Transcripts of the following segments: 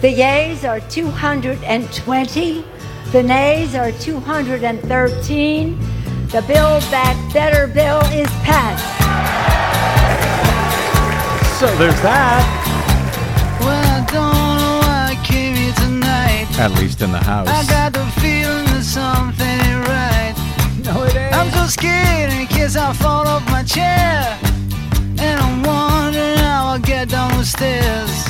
The yeas are 220. The nays are 213. The Build Back Better bill is passed. So there's that. Well, I don't know why I came here tonight. At least in the house. I got the feeling that something ain't right. No, it ain't. I'm so scared in case I fall off my chair. And I'm wondering how I'll get down the stairs.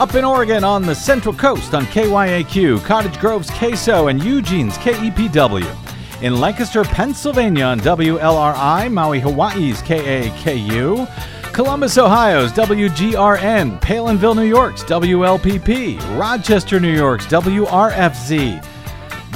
Up in Oregon on the Central Coast on KYAQ, Cottage Grove's KSO, and Eugene's KEPW. In Lancaster, Pennsylvania on WLRI, Maui, Hawaii's KAKU. Columbus, Ohio's WGRN, Palenville, New York's WLPP, Rochester, New York's WRFZ,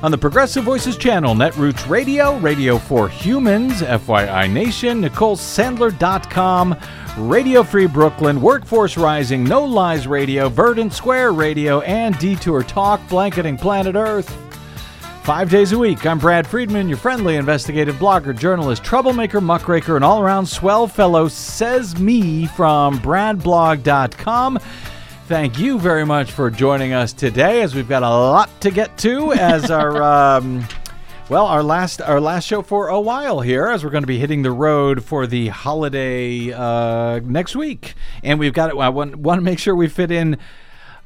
On the Progressive Voices channel, Netroots Radio, Radio for Humans, FYI Nation, NicoleSandler.com, Radio Free Brooklyn, Workforce Rising, No Lies Radio, Verdant Square Radio, and Detour Talk, blanketing planet Earth. Five days a week, I'm Brad Friedman, your friendly investigative blogger, journalist, troublemaker, muckraker, and all around swell fellow, says me from bradblog.com. Thank you very much for joining us today as we've got a lot to get to as our. Um, well, our last our last show for a while here, as we're going to be hitting the road for the holiday uh, next week, and we've got. it. I want, want to make sure we fit in,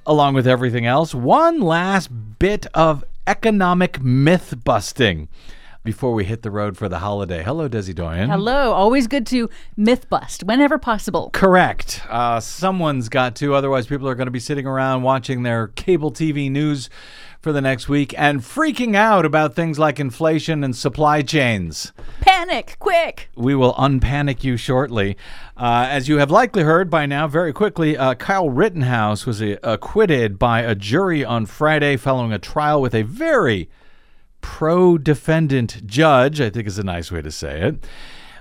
along with everything else, one last bit of economic myth busting before we hit the road for the holiday. Hello, Desi Doyen. Hello. Always good to myth bust whenever possible. Correct. Uh, someone's got to, otherwise, people are going to be sitting around watching their cable TV news for the next week and freaking out about things like inflation and supply chains. Panic, quick. We will unpanic you shortly. Uh, as you have likely heard by now, very quickly, uh, Kyle Rittenhouse was uh, acquitted by a jury on Friday following a trial with a very pro defendant judge, I think is a nice way to say it.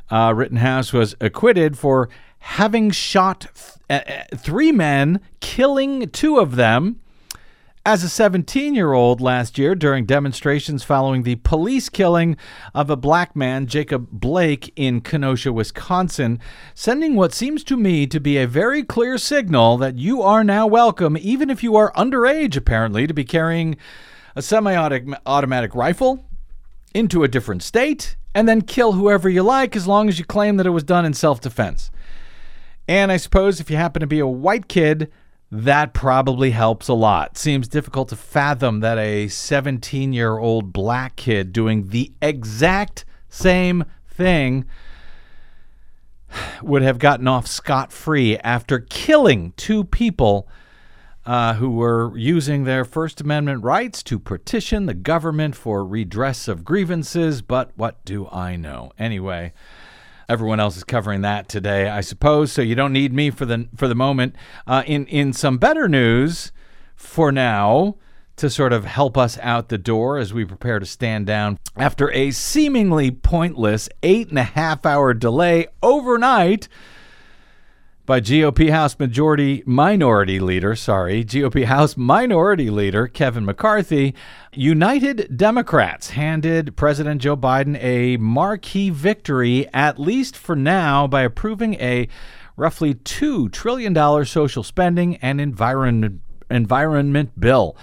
Uh, Rittenhouse was acquitted for having shot th- uh, three men, killing two of them. As a 17 year old last year during demonstrations following the police killing of a black man, Jacob Blake, in Kenosha, Wisconsin, sending what seems to me to be a very clear signal that you are now welcome, even if you are underage, apparently, to be carrying a semi automatic rifle into a different state and then kill whoever you like as long as you claim that it was done in self defense. And I suppose if you happen to be a white kid, that probably helps a lot. Seems difficult to fathom that a 17 year old black kid doing the exact same thing would have gotten off scot free after killing two people uh, who were using their First Amendment rights to petition the government for redress of grievances. But what do I know? Anyway. Everyone else is covering that today, I suppose. So you don't need me for the for the moment. Uh, in in some better news, for now, to sort of help us out the door as we prepare to stand down after a seemingly pointless eight and a half hour delay overnight by GOP House Majority Minority Leader, sorry, GOP House Minority Leader Kevin McCarthy, United Democrats handed President Joe Biden a marquee victory, at least for now, by approving a roughly $2 trillion social spending and environment, environment bill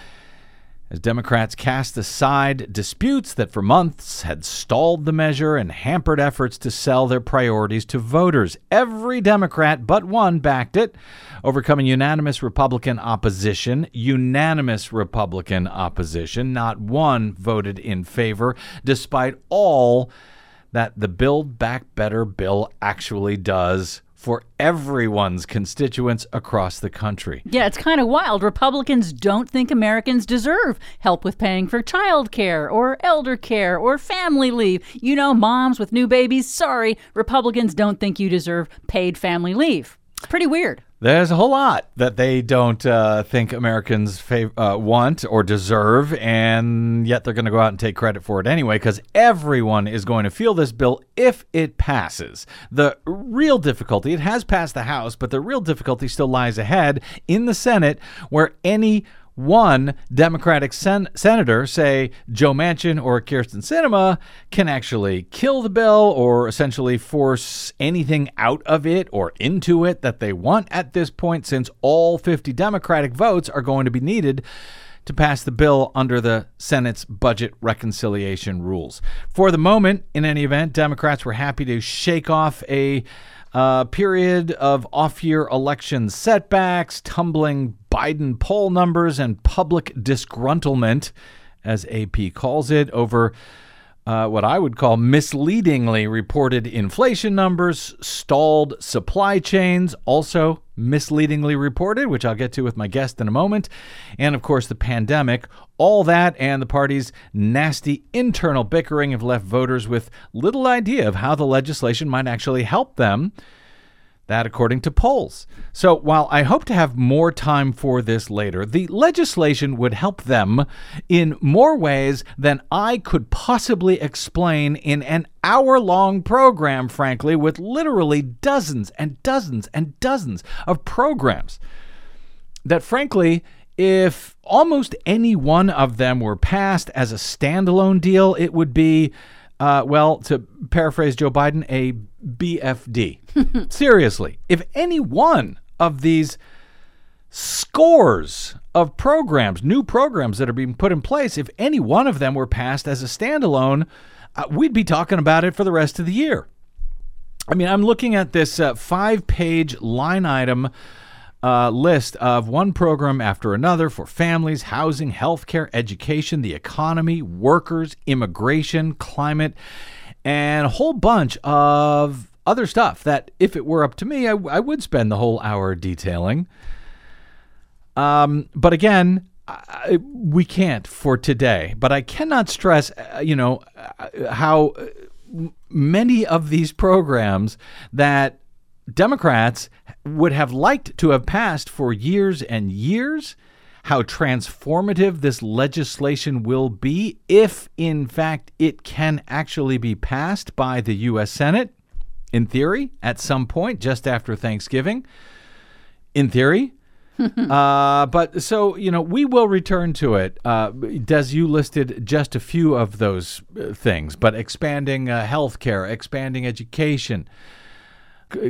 as Democrats cast aside disputes that for months had stalled the measure and hampered efforts to sell their priorities to voters. Every Democrat but one backed it, overcoming unanimous Republican opposition. Unanimous Republican opposition. Not one voted in favor, despite all that the Build Back Better bill actually does for everyone's constituents across the country. Yeah, it's kind of wild. Republicans don't think Americans deserve help with paying for child care or elder care or family leave. You know, moms with new babies, sorry, Republicans don't think you deserve paid family leave. It's pretty weird. There's a whole lot that they don't uh, think Americans fav- uh, want or deserve, and yet they're going to go out and take credit for it anyway because everyone is going to feel this bill if it passes. The real difficulty, it has passed the House, but the real difficulty still lies ahead in the Senate where any one Democratic sen- senator, say Joe Manchin or Kyrsten Sinema, can actually kill the bill or essentially force anything out of it or into it that they want at this point, since all 50 Democratic votes are going to be needed to pass the bill under the Senate's budget reconciliation rules. For the moment, in any event, Democrats were happy to shake off a uh, period of off year election setbacks, tumbling Biden poll numbers, and public disgruntlement, as AP calls it, over uh, what I would call misleadingly reported inflation numbers, stalled supply chains, also misleadingly reported, which I'll get to with my guest in a moment, and of course the pandemic. All that and the party's nasty internal bickering have left voters with little idea of how the legislation might actually help them. That, according to polls. So, while I hope to have more time for this later, the legislation would help them in more ways than I could possibly explain in an hour long program, frankly, with literally dozens and dozens and dozens of programs. That, frankly, if almost any one of them were passed as a standalone deal, it would be, uh, well, to paraphrase Joe Biden, a BFD. Seriously, if any one of these scores of programs, new programs that are being put in place, if any one of them were passed as a standalone, uh, we'd be talking about it for the rest of the year. I mean, I'm looking at this uh, five page line item uh, list of one program after another for families, housing, healthcare, education, the economy, workers, immigration, climate, and a whole bunch of other stuff that, if it were up to me, I, I would spend the whole hour detailing. Um, but again, I, we can't for today. But I cannot stress, uh, you know, uh, how many of these programs that Democrats would have liked to have passed for years and years. How transformative this legislation will be if, in fact, it can actually be passed by the U.S. Senate, in theory, at some point just after Thanksgiving. In theory, uh, but so you know, we will return to it. Uh, Des, you listed just a few of those uh, things, but expanding uh, healthcare, expanding education,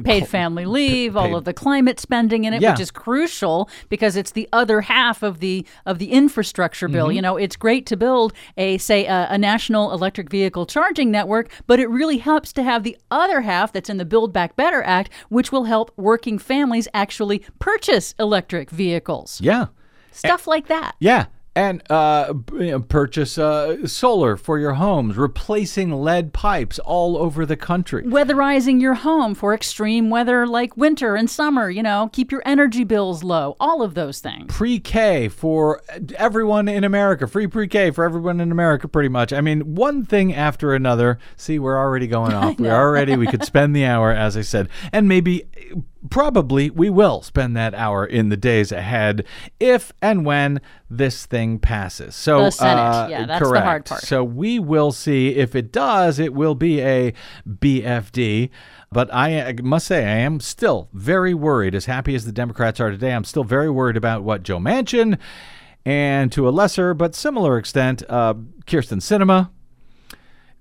paid family leave, all of the climate spending in it, Yeah. which is crucial because it's the other half of the of the infrastructure bill. Mm-hmm. You know, it's great to build a say a, a national electric vehicle charging network, but it really helps to have the other half that's in the Build Back Better Act, which will help working families actually purchase electric vehicles. yeah, Stuff like that. Yeah. And uh, you know, purchase uh, solar for your homes, replacing lead pipes all over the country. Weatherizing your home for extreme weather like winter and summer, you know, keep your energy bills low, all of those things. Pre K for everyone in America, free pre K for everyone in America, pretty much. I mean, one thing after another. See, we're already going off. We're already, we could spend the hour, as I said, and maybe, probably, we will spend that hour in the days ahead if and when this thing passes. So, The Senate. uh, Yeah, that's the hard part. So we will see if it does. It will be a BFD. But I, I must say, I am still very worried. As happy as the Democrats are today, I'm still very worried about what Joe Manchin and to a lesser but similar extent, uh, Kyrsten Sinema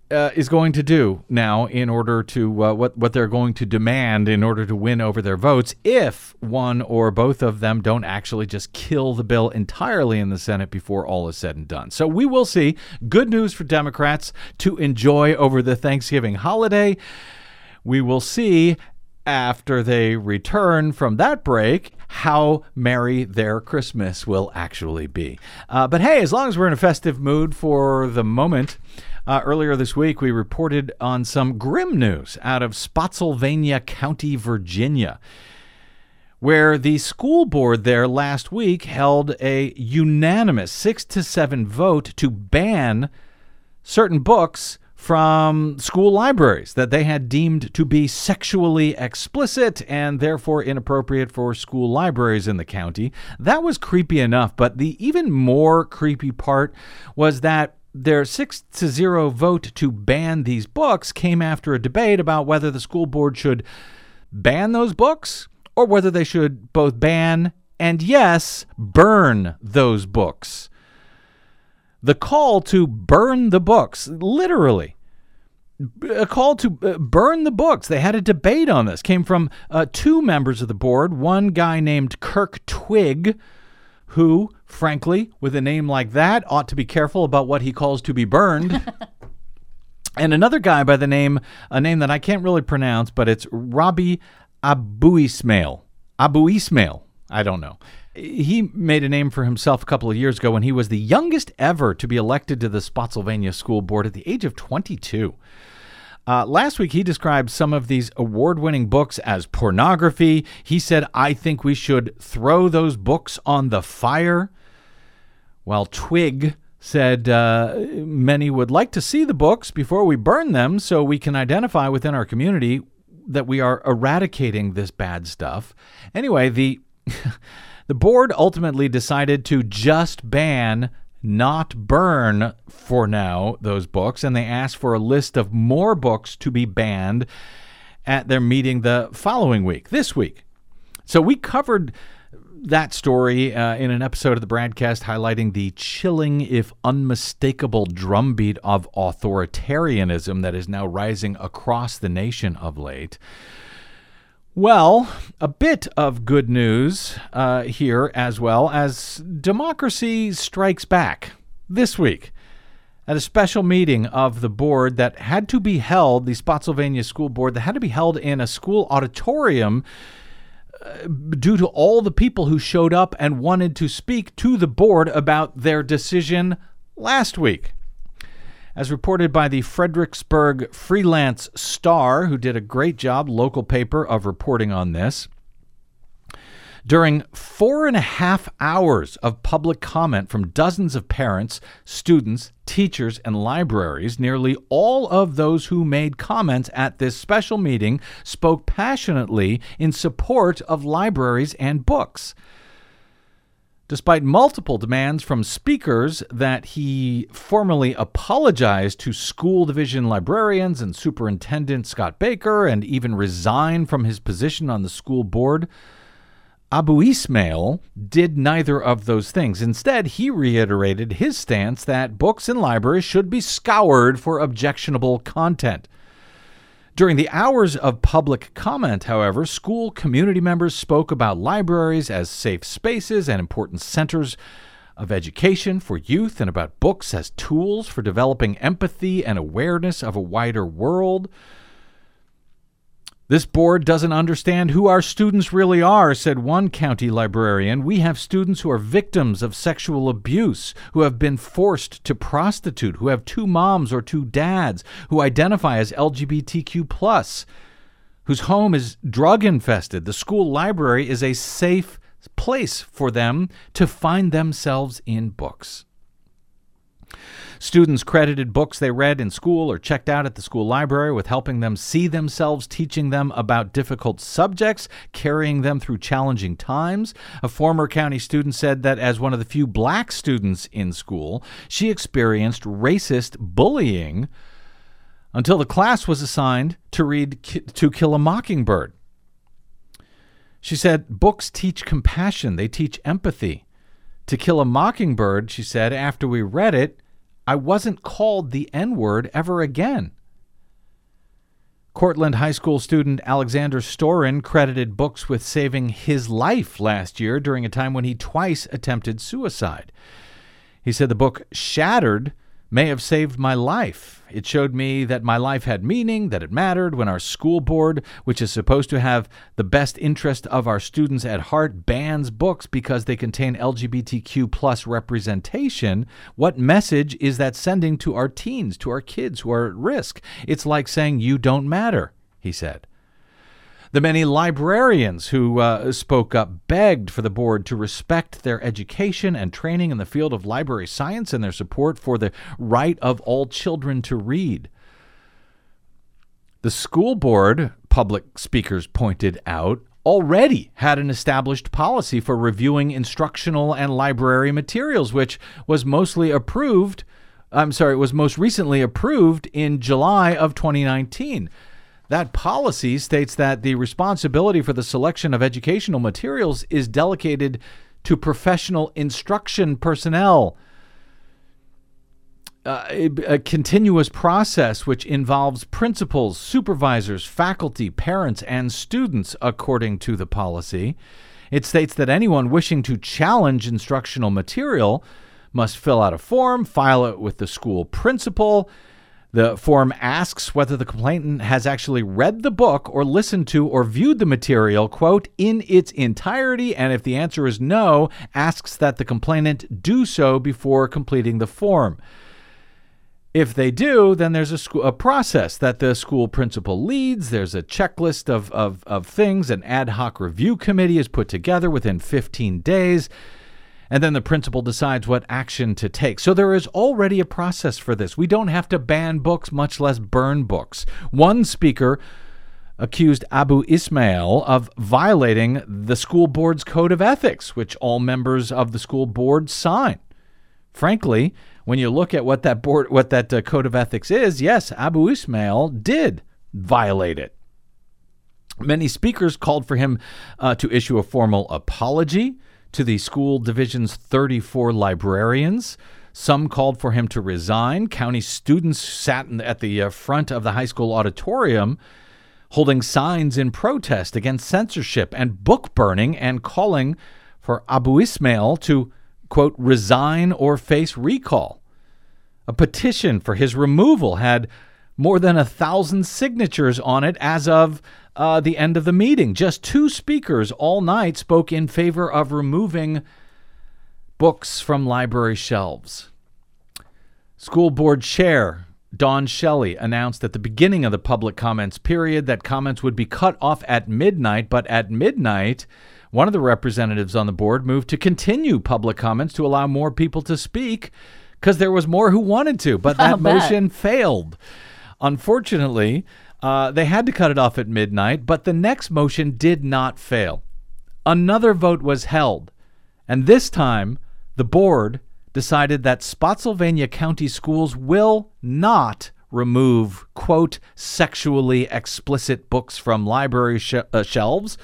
uh, is going to do now in order to uh, what what they're going to demand in order to win over their votes if one or both of them don't actually just kill the bill entirely in the Senate before all is said and done. So we will see. Good news for Democrats to enjoy over the Thanksgiving holiday. We will see after they return from that break how merry their Christmas will actually be. Uh, but hey, as long as we're in a festive mood for the moment, Uh, earlier this week, we reported on some grim news out of Spotsylvania County, Virginia, where the school board there last week held a unanimous six to seven vote to ban certain books from school libraries that they had deemed to be sexually explicit and therefore inappropriate for school libraries in the county. That was creepy enough, but the even more creepy part was that their 6 to 0 vote to ban these books came after a debate about whether the school board should ban those books or whether they should both ban and yes, burn those books the call to burn the books, literally. A call to uh, burn the books. They had a debate on this. Came from uh, two members of the board. One guy named Kirk Twigg, who, frankly, with a name like that, ought to be careful about what he calls to be burned. and another guy by the name, a name that I can't really pronounce, but it's Robbie Abu Ismail. Abu Ismail. I don't know he made a name for himself a couple of years ago when he was the youngest ever to be elected to the Spotsylvania School Board at the age of 22. Uh, last week, he described some of these award winning books as pornography. He said, I think we should throw those books on the fire. While Twigg said, uh, many would like to see the books before we burn them so we can identify within our community that we are eradicating this bad stuff. Anyway, the. The board ultimately decided to just ban, not burn for now, those books, and they asked for a list of more books to be banned at their meeting the following week, this week. So we covered that story uh, in an episode of the broadcast highlighting the chilling, if unmistakable, drumbeat of authoritarianism that is now rising across the nation of late. Well, a bit of good news uh, here as well as democracy strikes back this week at a special meeting of the board that had to be held, the Spotsylvania School Board, that had to be held in a school auditorium uh, due to all the people who showed up and wanted to speak to the board about their decision last week. As reported by the Fredericksburg Freelance Star, who did a great job, local paper, of reporting on this. During four and a half hours of public comment from dozens of parents, students, teachers, and libraries, nearly all of those who made comments at this special meeting spoke passionately in support of libraries and books. Despite multiple demands from speakers that he formally apologize to school division librarians and Superintendent Scott Baker and even resign from his position on the school board, Abu Ismail did neither of those things. Instead, he reiterated his stance that books and libraries should be scoured for objectionable content. During the hours of public comment, however, school community members spoke about libraries as safe spaces and important centers of education for youth and about books as tools for developing empathy and awareness of a wider world. This board doesn't understand who our students really are, said one county librarian. We have students who are victims of sexual abuse, who have been forced to prostitute, who have two moms or two dads, who identify as LGBTQ, whose home is drug infested. The school library is a safe place for them to find themselves in books. Students credited books they read in school or checked out at the school library with helping them see themselves, teaching them about difficult subjects, carrying them through challenging times. A former county student said that as one of the few black students in school, she experienced racist bullying until the class was assigned to read To Kill a Mockingbird. She said, Books teach compassion, they teach empathy. To Kill a Mockingbird, she said, after we read it, I wasn't called the N word ever again. Courtland High School student Alexander Storin credited books with saving his life last year during a time when he twice attempted suicide. He said the book shattered may have saved my life. It showed me that my life had meaning, that it mattered when our school board, which is supposed to have the best interest of our students at heart, bans books because they contain LGBTQ plus representation. What message is that sending to our teens, to our kids who are at risk? It's like saying you don't matter, he said. The many librarians who uh, spoke up begged for the board to respect their education and training in the field of library science and their support for the right of all children to read. The school board, public speakers pointed out, already had an established policy for reviewing instructional and library materials, which was mostly approved. I'm sorry, it was most recently approved in July of 2019. That policy states that the responsibility for the selection of educational materials is delegated to professional instruction personnel. Uh, a, a continuous process which involves principals, supervisors, faculty, parents, and students, according to the policy. It states that anyone wishing to challenge instructional material must fill out a form, file it with the school principal, the form asks whether the complainant has actually read the book or listened to or viewed the material, quote, in its entirety, and if the answer is no, asks that the complainant do so before completing the form. If they do, then there's a, school, a process that the school principal leads. There's a checklist of, of, of things. An ad hoc review committee is put together within 15 days and then the principal decides what action to take. So there is already a process for this. We don't have to ban books, much less burn books. One speaker accused Abu Ismail of violating the school board's code of ethics, which all members of the school board sign. Frankly, when you look at what that board, what that uh, code of ethics is, yes, Abu Ismail did violate it. Many speakers called for him uh, to issue a formal apology to the school division's 34 librarians. Some called for him to resign. County students sat at the uh, front of the high school auditorium holding signs in protest against censorship and book burning and calling for Abu Ismail to, quote, resign or face recall. A petition for his removal had more than a thousand signatures on it as of uh, the end of the meeting. Just two speakers all night spoke in favor of removing books from library shelves. School board chair Don Shelley announced at the beginning of the public comments period that comments would be cut off at midnight, but at midnight, one of the representatives on the board moved to continue public comments to allow more people to speak because there was more who wanted to, but that motion failed. Unfortunately, uh, they had to cut it off at midnight, but the next motion did not fail. Another vote was held, and this time the board decided that Spotsylvania County schools will not remove, quote, sexually explicit books from library sh- uh, shelves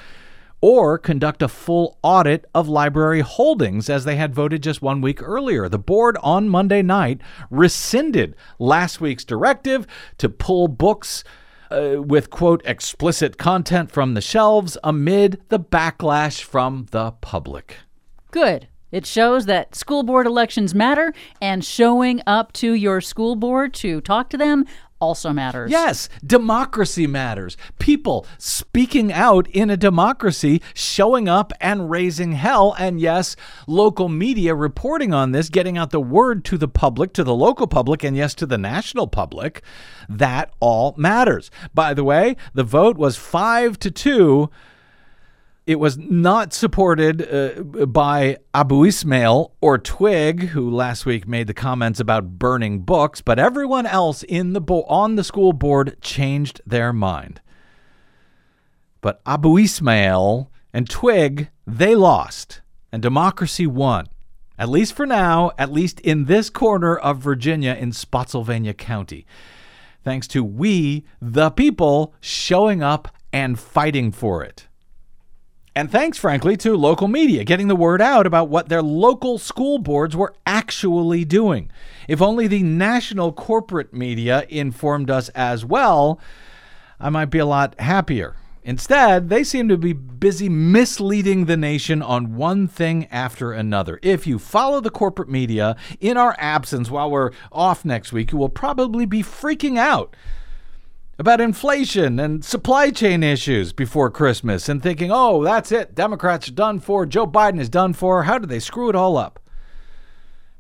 or conduct a full audit of library holdings as they had voted just one week earlier. The board on Monday night rescinded last week's directive to pull books uh, with, quote, explicit content from the shelves amid the backlash from the public. Good. It shows that school board elections matter, and showing up to your school board to talk to them also matters. Yes, democracy matters. People speaking out in a democracy, showing up and raising hell. And yes, local media reporting on this, getting out the word to the public, to the local public, and yes, to the national public. That all matters. By the way, the vote was five to two it was not supported uh, by Abu Ismail or Twigg, who last week made the comments about burning books, but everyone else in the bo- on the school board changed their mind. But Abu Ismail and Twigg, they lost, and democracy won. At least for now, at least in this corner of Virginia in Spotsylvania County. Thanks to we, the people, showing up and fighting for it. And thanks, frankly, to local media getting the word out about what their local school boards were actually doing. If only the national corporate media informed us as well, I might be a lot happier. Instead, they seem to be busy misleading the nation on one thing after another. If you follow the corporate media in our absence while we're off next week, you will probably be freaking out about inflation and supply chain issues before Christmas and thinking, oh, that's it. Democrats are done for. Joe Biden is done for. How did they screw it all up?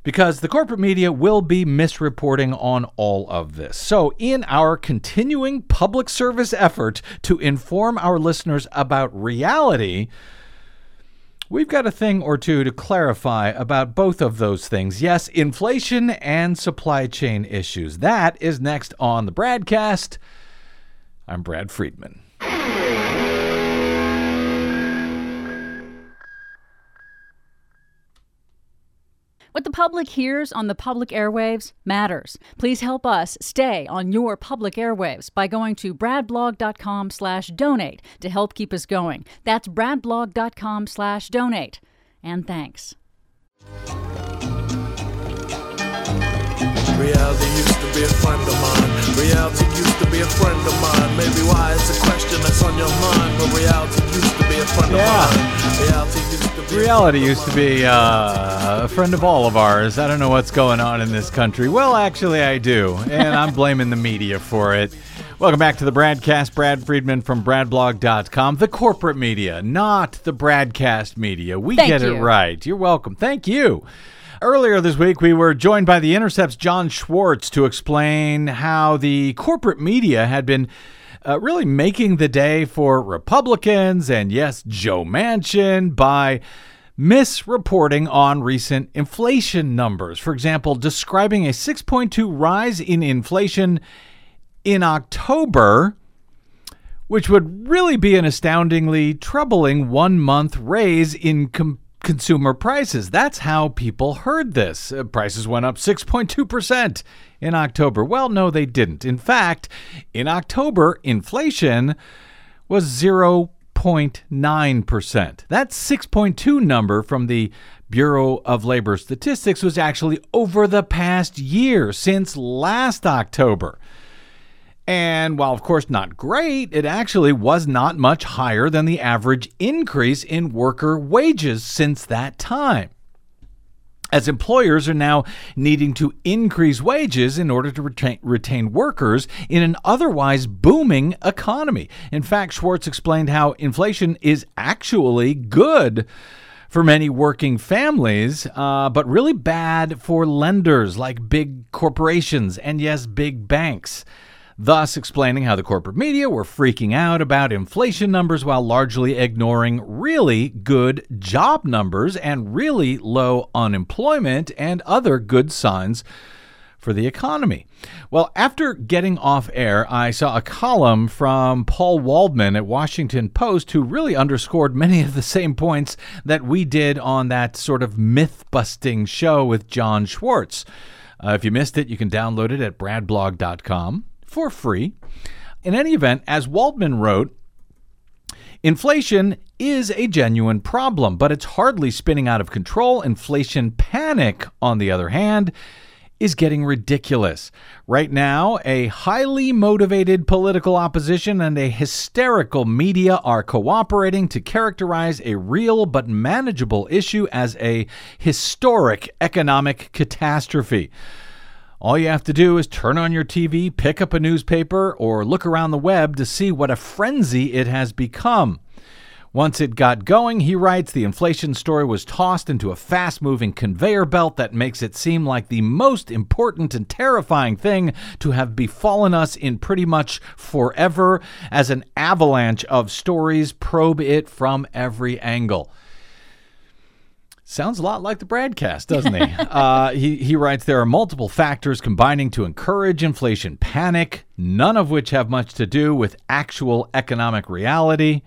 because the corporate media will be misreporting on all of this. So, in our continuing public service effort to inform our listeners about reality, we've got a thing or two to clarify about both of those things. Yes, inflation and supply chain issues. That is next on the BradCast. I'm Brad Friedman. What the public hears on the public airwaves matters. Please help us stay on your public airwaves by going to bradblog.com slash donate to help keep us going. That's bradblog.com slash donate. And thanks. Reality used to be a friend of mine. Reality used to be a friend of mine. Maybe why it's a question that's on your mind, but reality used to be a friend Yeah. of mine. Reality used to be Reality used to be uh, a friend of all of ours. I don't know what's going on in this country. Well, actually, I do, and I'm blaming the media for it. Welcome back to the broadcast. Brad Friedman from BradBlog.com. The corporate media, not the broadcast media. We Thank get you. it right. You're welcome. Thank you. Earlier this week, we were joined by The Intercept's Jon Schwarz to explain how the corporate media had been uh, really making the day for Republicans and, yes, Joe Manchin by misreporting on recent inflation numbers. For example, describing a 6.2 rise in inflation in October, which would really be an astoundingly troubling one month raise in com- consumer prices. That's how people heard this. Uh, prices went up 6.2% in October. Well, no, they didn't. In fact, in October, inflation was 0.9%. That 6.2 number from the Bureau of Labor Statistics was actually over the past year since last October. And while, of course, not great, it actually was not much higher than the average increase in worker wages since that time. As employers are now needing to increase wages in order to retain, retain workers in an otherwise booming economy. In fact, Schwarz explained how inflation is actually good for many working families, uh, but really bad for lenders like big corporations and, yes, big banks thus explaining how the corporate media were freaking out about inflation numbers while largely ignoring really good job numbers and really low unemployment and other good signs for the economy. Well, after getting off air, I saw a column from Paul Waldman at Washington Post who really underscored many of the same points that we did on that sort of myth busting show with Jon Schwarz. Uh, if you missed it, you can download it at bradblog.com for free. In any event, as Waldman wrote, Inflation is a genuine problem, but it's hardly spinning out of control. Inflation panic, on the other hand, is getting ridiculous. Right now, a highly motivated political opposition and a hysterical media are cooperating to characterize a real but manageable issue as a historic economic catastrophe. All you have to do is turn on your TV, pick up a newspaper, or look around the web to see what a frenzy it has become. Once it got going, he writes, the inflation story was tossed into a fast moving conveyor belt that makes it seem like the most important and terrifying thing to have befallen us in pretty much forever as an avalanche of stories probe it from every angle. Sounds a lot like the broadcast, doesn't he? uh, he? He writes there are multiple factors combining to encourage inflation panic, none of which have much to do with actual economic reality.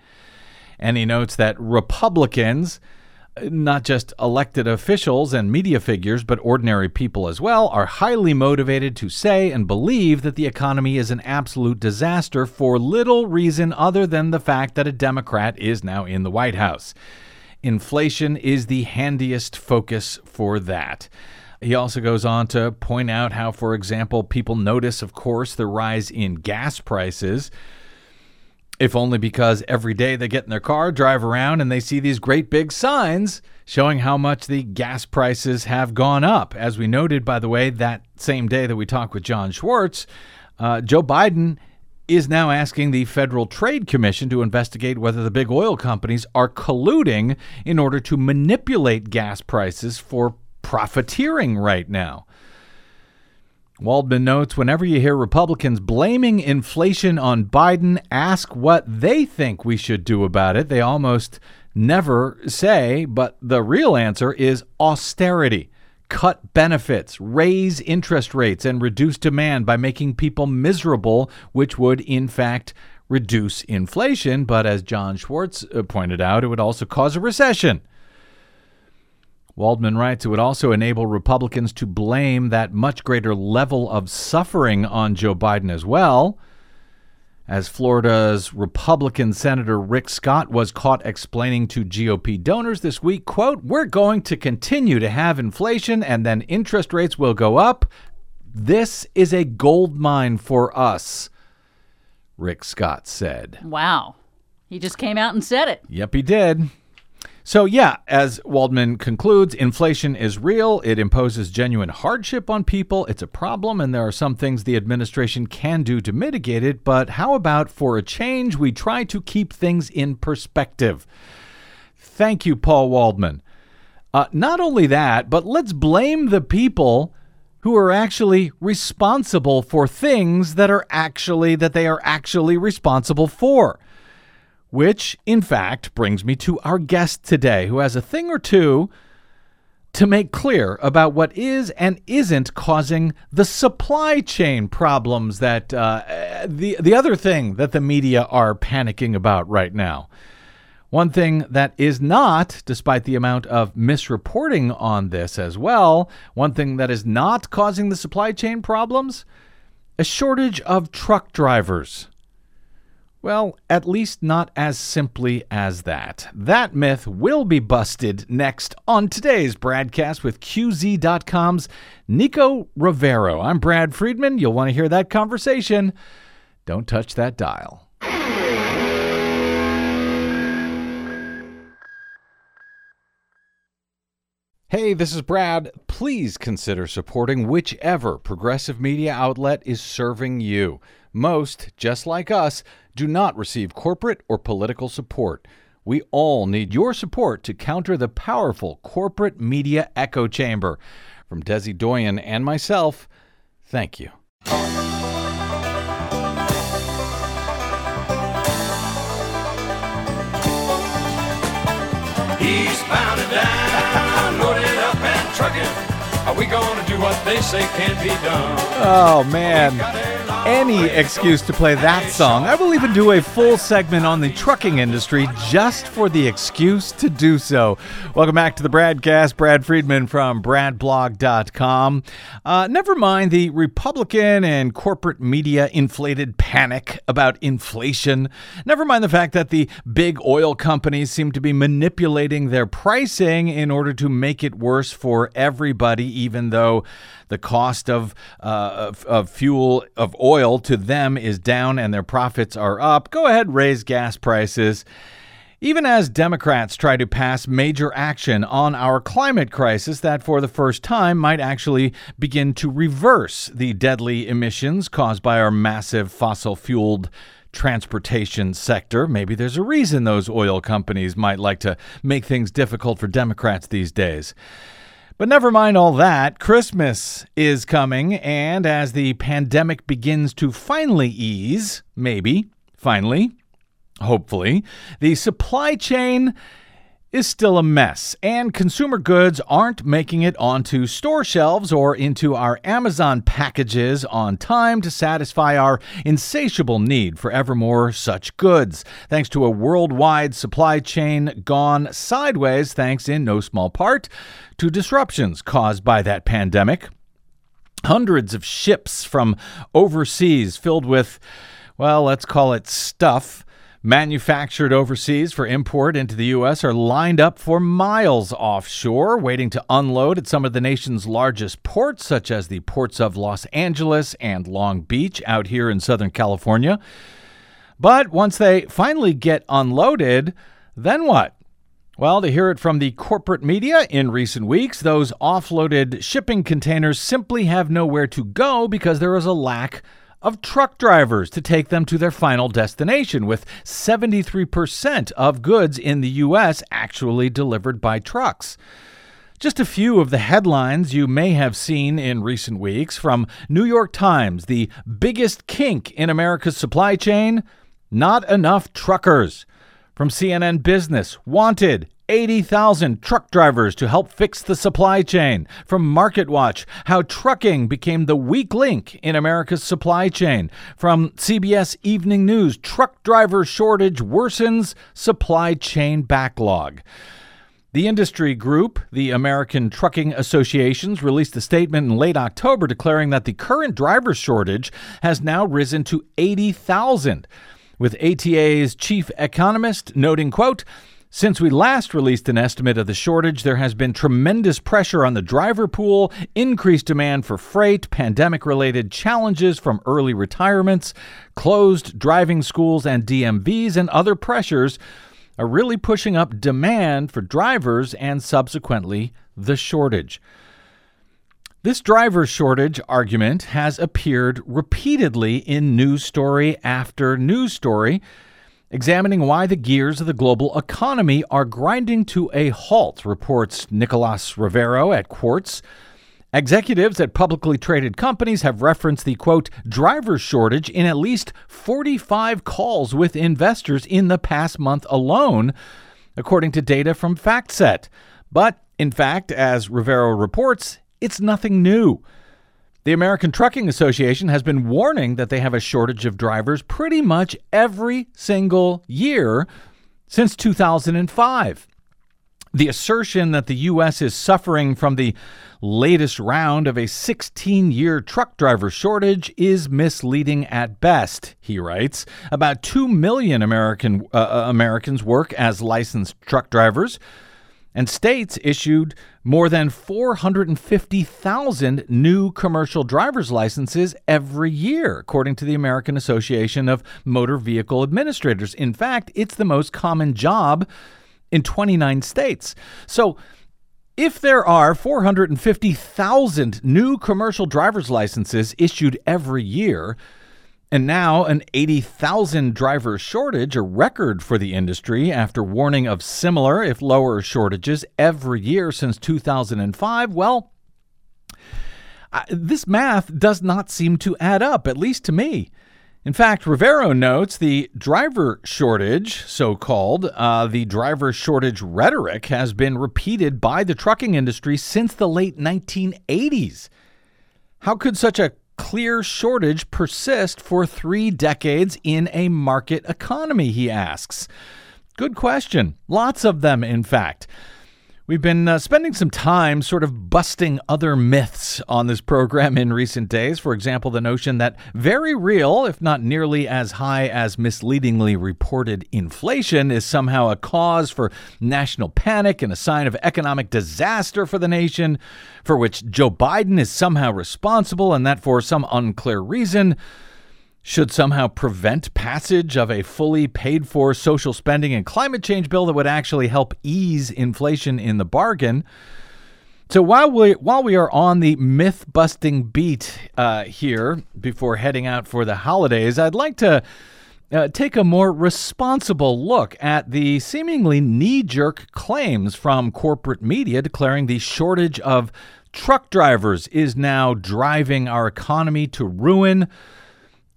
And he notes that Republicans, not just elected officials and media figures, but ordinary people as well, are highly motivated to say and believe that the economy is an absolute disaster for little reason other than the fact that a Democrat is now in the White House. Inflation is the handiest focus for that. He also goes on to point out how, for example, people notice, of course, the rise in gas prices. if only because every day they get in their car, drive around, and they see these great big signs showing how much the gas prices have gone up. As we noted, by the way, that same day that we talked with Jon Schwarz, uh, Joe Biden is now asking the Federal Trade Commission to investigate whether the big oil companies are colluding in order to manipulate gas prices for profiteering right now. Waldman notes whenever you hear Republicans blaming inflation on Biden, ask what they think we should do about it. They almost never say, but the real answer is austerity. Cut benefits, raise interest rates, and reduce demand by making people miserable, which would, in fact, reduce inflation. But as Jon Schwarz uh, pointed out, it would also cause a recession. Waldman writes it would also enable Republicans to blame that much greater level of suffering on Joe Biden as well. As Florida's Republican Senator Rick Scott was caught explaining to GOP donors this week, quote, "We're going to continue to have inflation and then interest rates will go up. This is a gold mine for us." Rick Scott said. Wow. He just came out and said it. Yep, he did. So, yeah, as Waldman concludes, inflation is real. It imposes genuine hardship on people. It's a problem, and there are some things the administration can do to mitigate it. But how about for a change, we try to keep things in perspective? Thank you, Paul Waldman. Uh, not only that, but let's blame the people who are actually responsible for things that are actually that they are actually responsible for. Which, in fact, brings me to our guest today, who has a thing or two to make clear about what is and isn't causing the supply chain problems that uh, the the other thing that the media are panicking about right now. One thing that is not, despite the amount of misreporting on this as well, one thing that is not causing the supply chain problems, a shortage of truck drivers. Well, at least not as simply as that. That myth will be busted next on today's broadcast with QZ.com's Nico Rivero. I'm Brad Friedman. You'll want to hear that conversation. Don't touch that dial. Hey, this is Brad. Please consider supporting whichever progressive media outlet is serving you. Most, just like us, do not receive corporate or political support. We all need your support to counter the powerful corporate media echo chamber. From Desi Doyen and myself, thank you. And down, loaded up and trucking. Are we gonna what they say can't be done? Oh, man any excuse to play that song. I will even do a full segment on the trucking industry just for the excuse to do so. Welcome back to the broadcast. Brad Friedman from BradBlog.com. Uh, never mind the Republican and corporate media inflated panic about inflation. Never mind the fact that the big oil companies seem to be manipulating their pricing in order to make it worse for everybody, even though the cost of, uh, of, of fuel, of oil to them is down and their profits are up. Go ahead, raise gas prices. Even as Democrats try to pass major action on our climate crisis that for the first time might actually begin to reverse the deadly emissions caused by our massive fossil fueled transportation sector. Maybe there's a reason those oil companies might like to make things difficult for Democrats these days. But never mind all that. Christmas is coming, and as the pandemic begins to finally ease, maybe, finally, hopefully, the supply chain is still a mess, and consumer goods aren't making it onto store shelves or into our Amazon packages on time to satisfy our insatiable need for ever more such goods, thanks to a worldwide supply chain gone sideways, thanks in no small part to disruptions caused by that pandemic. Hundreds of ships from overseas filled with, well, let's call it stuff manufactured overseas for import into the U.S. are lined up for miles offshore, waiting to unload at some of the nation's largest ports, such as the ports of Los Angeles and Long Beach out here in Southern California. But once they finally get unloaded, then what? Well, to hear it from the corporate media in recent weeks, those offloaded shipping containers simply have nowhere to go because there is a lack of truck drivers to take them to their final destination, with 73% of goods in the U.S. actually delivered by trucks. Just a few of the headlines you may have seen in recent weeks from New York Times The biggest kink in America's supply chain? Not enough truckers. From CNN Business Wanted 80,000 truck drivers to help fix the supply chain. From MarketWatch, how trucking became the weak link in America's supply chain. From CBS Evening News, truck driver shortage worsens supply chain backlog. The industry group, the American Trucking Associations, released a statement in late October declaring that the current driver shortage has now risen to 80,000, with ATA's chief economist noting, quote, since we last released an estimate of the shortage, there has been tremendous pressure on the driver pool, increased demand for freight, pandemic related challenges from early retirements, closed driving schools and DMVs, and other pressures are really pushing up demand for drivers and subsequently the shortage. This driver shortage argument has appeared repeatedly in news story after news story examining why the gears of the global economy are grinding to a halt, reports Nicolas Rivero at Quartz. Executives at publicly traded companies have referenced the quote driver shortage in at least 45 calls with investors in the past month alone, according to data from FactSet. But in fact, as Rivero reports, it's nothing new. The American Trucking Association has been warning that they have a shortage of drivers pretty much every single year since 2005. The assertion that the U.S. is suffering from the latest round of a 16 year truck driver shortage is misleading at best, he writes. About 2 million American, uh, uh Americans work as licensed truck drivers and states issued more than 450,000 new commercial driver's licenses every year, according to the American Association of Motor Vehicle Administrators. In fact, it's the most common job in 29 states. So, if there are 450,000 new commercial driver's licenses issued every year, and now, an 80,000 driver shortage, a record for the industry after warning of similar, if lower, shortages every year since 2005. Well, this math does not seem to add up, at least to me. In fact, Rivero notes the driver shortage, so called, uh, the driver shortage rhetoric has been repeated by the trucking industry since the late 1980s. How could such a clear shortage persist for three decades in a market economy, he asks. Good question. Lots of them, in fact. We've been uh, spending some time sort of busting other myths on this program in recent days. For example, the notion that very real, if not nearly as high as misleadingly reported inflation, is somehow a cause for national panic and a sign of economic disaster for the nation, for which Joe Biden is somehow responsible, and that for some unclear reason should somehow prevent passage of a fully paid for social spending and climate change bill that would actually help ease inflation in the bargain. So while we while we are on the myth busting beat uh, here before heading out for the holidays, I'd like to uh, take a more responsible look at the seemingly knee jerk claims from corporate media declaring the shortage of truck drivers is now driving our economy to ruin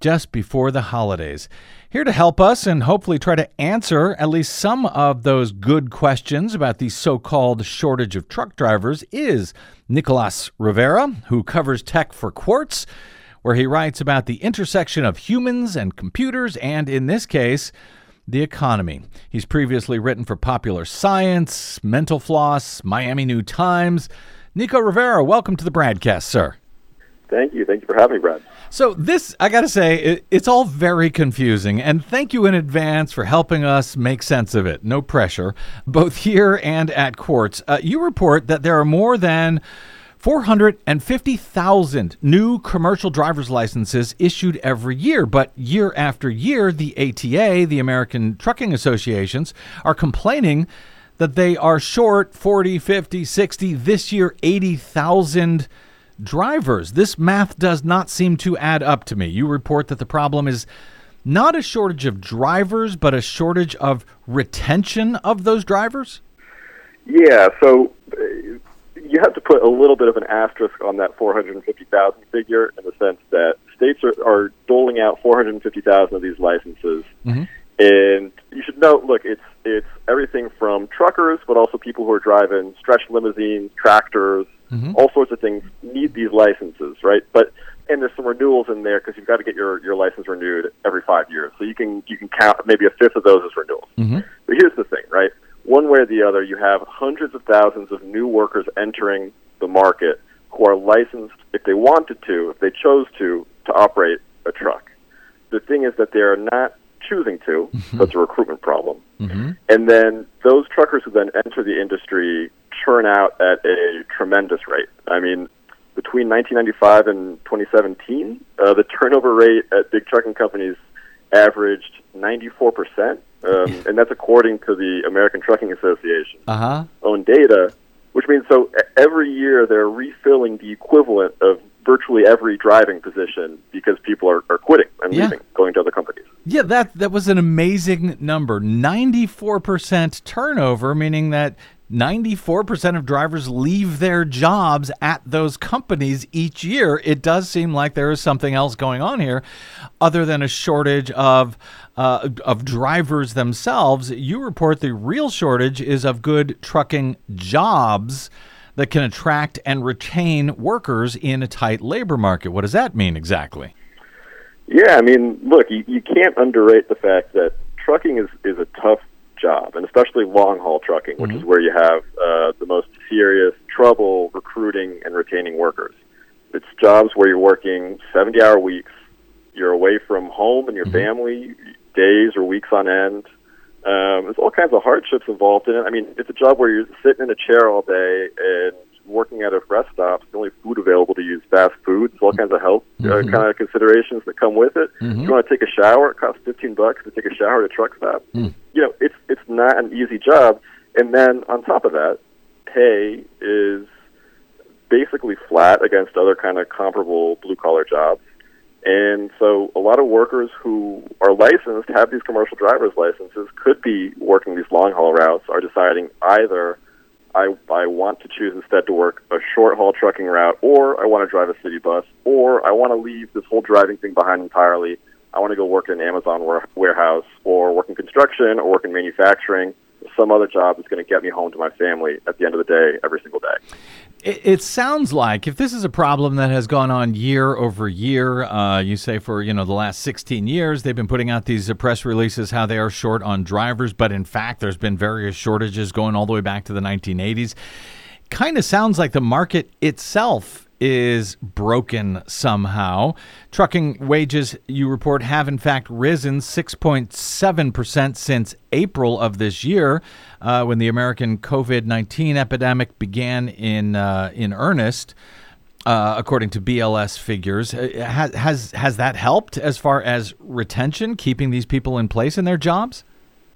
just before the holidays. Here to help us and hopefully try to answer at least some of those good questions about the so called shortage of truck drivers is Nicolas Rivera, who covers tech for Quartz, where he writes about the intersection of humans and computers, and in this case, the economy. He's previously written for Popular Science, Mental Floss, Miami New Times. Nico Rivera, welcome to the broadcast, sir. Thank you. Thank you for having me, Brad. So this, I got to say, it, it's all very confusing, and thank you in advance for helping us make sense of it. No pressure, both here and at Quartz. Uh, you report that there are more than 450,000 new commercial driver's licenses issued every year, but year after year, the ATA, the American Trucking Associations, are complaining that they are short 40, 50, 60, this year 80,000 drivers. This math does not seem to add up to me. You report that the problem is not a shortage of drivers, but a shortage of retention of those drivers? Yeah, so uh, you have to put a little bit of an asterisk on that 450,000 figure in the sense that states are, are doling out 450,000 of these licenses. Mm-hmm. And you should note, look, it's it's everything from truckers, but also people who are driving stretch limousines, tractors, Mhm. all sorts of things need these licenses, right? But and there's some renewals in there because you've got to get your, your license renewed every five years. So you can you can count maybe a fifth of those as renewals. Mhm. But here's the thing, right? One way or the other, you have hundreds of thousands of new workers entering the market who are licensed, if they wanted to, if they chose to, to operate a truck. The thing is that they are not choosing to. That's a recruitment problem. Mm-hmm. And then those truckers who then enter the industry churn out at a tremendous rate. I mean, between 1995 and 2017, uh, the turnover rate at big trucking companies averaged 94%. Um, and that's according to the American Trucking Association Uh huh. own data, which means so every year they're refilling the equivalent of virtually every driving position because people are, are quitting and Yeah. leaving, going to other companies. Yeah, that that was an amazing number. 94% turnover, meaning that 94% of drivers leave their jobs at those companies each year. It does seem like there is something else going on here other than a shortage of uh, of drivers themselves. You report the real shortage is of good trucking jobs that can attract and retain workers in a tight labor market. What does that mean exactly? Yeah, I mean, look, you, you can't underrate the fact that trucking is, is a tough job, and especially long haul trucking, which is where you have uh, the most serious trouble recruiting and retaining workers. It's jobs where you're working 70 hour weeks, you're away from home and your family days or weeks on end. Um, there's all kinds of hardships involved in it. I mean, it's a job where you're sitting in a chair all day and working at a rest stop. The only food available to use fast food. There's all kinds of health uh, Mhm. kind of considerations that come with it. Mhm. If you want to take a shower, it costs 15 bucks to take a shower at a truck stop. Mm. You know, it's it's not an easy job. And then on top of that, pay is basically flat against other kind of comparable blue collar jobs. And so a lot of workers who are licensed, have these commercial driver's licenses, could be working these long haul routes, are deciding either I, I want to choose instead to work a short haul trucking route, or I want to drive a city bus, or I want to leave this whole driving thing behind entirely. I want to go work in an Amazon warehouse, or work in construction, or work in manufacturing. Some other job that's going to get me home to my family at the end of the day, every single day. It, it sounds like if this is a problem that has gone on year over year, uh, you say for you know the last 16 years, they've been putting out these uh, press releases how they are short on drivers, but in fact, there's been various shortages going all the way back to the 1980s. Kind of sounds like the market itself is broken somehow. Trucking wages, you report, have in fact risen 6.7% since April of this year, uh, when the American COVID 19 epidemic began in, uh, in earnest. Uh, according to BLS figures, Uh, has, has has that helped as far as retention, keeping these people in place in their jobs?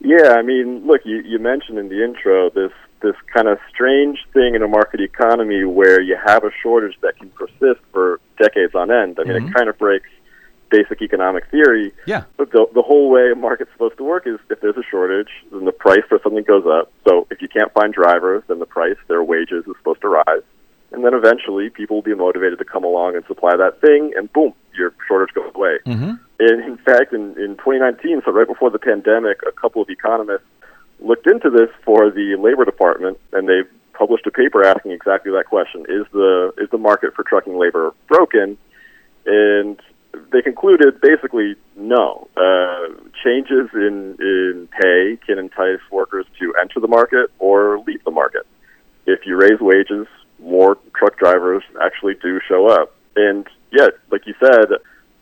Yeah, I mean, look, you, you mentioned in the intro this this kind of strange thing in a market economy where you have a shortage that can persist for decades on end. I mean, Mhm. it kind of breaks basic economic theory. Yeah. But the, the whole way a market's supposed to work is if there's a shortage, then the price for something goes up. So if you can't find drivers, then the price, their wages, is supposed to rise. And then eventually people will be motivated to come along and supply that thing, and boom, your shortage goes away. Mm-hmm. And in fact, in, in 2019, so right before the pandemic, a couple of economists looked into this for the Labor Department, and they published a paper asking exactly that question: Is the is the market for trucking labor broken? And they concluded basically no. Uh, changes in in pay can entice workers to enter the market or leave the market. If you raise wages, more truck drivers actually do show up. And yet, like you said,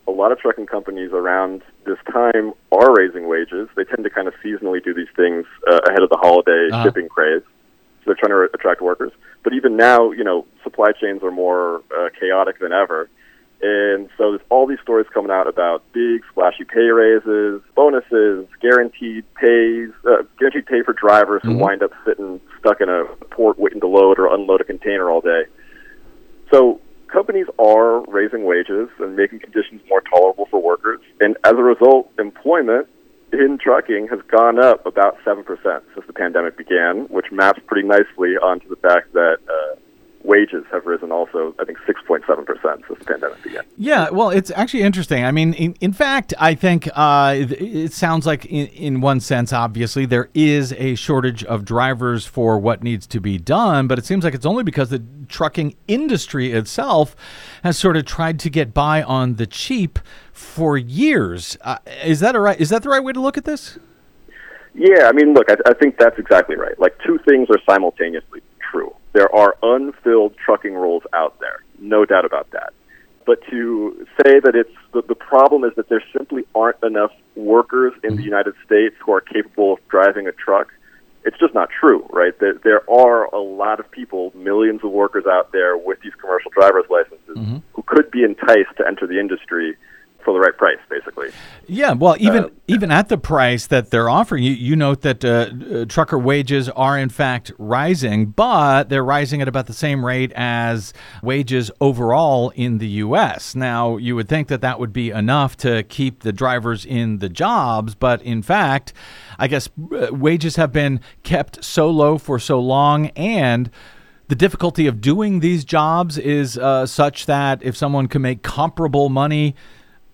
a lot of trucking companies around this time are raising wages. They tend to kind of seasonally do these things uh, ahead of the holiday Uh-huh. shipping craze. they're trying to attract workers. But even now, you know, supply chains are more uh, chaotic than ever. And so there's all these stories coming out about big splashy pay raises, bonuses, guaranteed pays, uh, guaranteed pay for drivers who wind up sitting stuck in a port waiting to load or unload a container all day. So companies are raising wages and making conditions more tolerable for workers. And as a result, employment in trucking has gone up about 7% since the pandemic began, which maps pretty nicely onto the fact that uh, wages have risen also, I think, 6.7% since the pandemic began. Yeah, well, it's actually interesting. I mean, in, in fact, I think uh, it, it sounds like, in, in one sense, obviously, there is a shortage of drivers for what needs to be done, but it seems like it's only because the trucking industry itself has sort of tried to get by on the cheap for years. Uh, is that a right? Is that the right way to look at this? Yeah, I mean, look, I, I think that's exactly right. Like, two things are simultaneously. There are unfilled trucking roles out there, no doubt about that. But to say that it's the, the problem is that there simply aren't enough workers in the United States who are capable of driving a truck, it's just not true, right? There, there are a lot of people, millions of workers out there with these commercial driver's licenses mm-hmm. who could be enticed to enter the industry for the right price, basically. Yeah, well, even Uh, even at the price that they're offering, you, you note that uh, uh, trucker wages are in fact rising, but they're rising at about the same rate as wages overall in the U.S. Now, you would think that that would be enough to keep the drivers in the jobs, but in fact, I guess uh, wages have been kept so low for so long, and the difficulty of doing these jobs is uh, such that if someone can make comparable money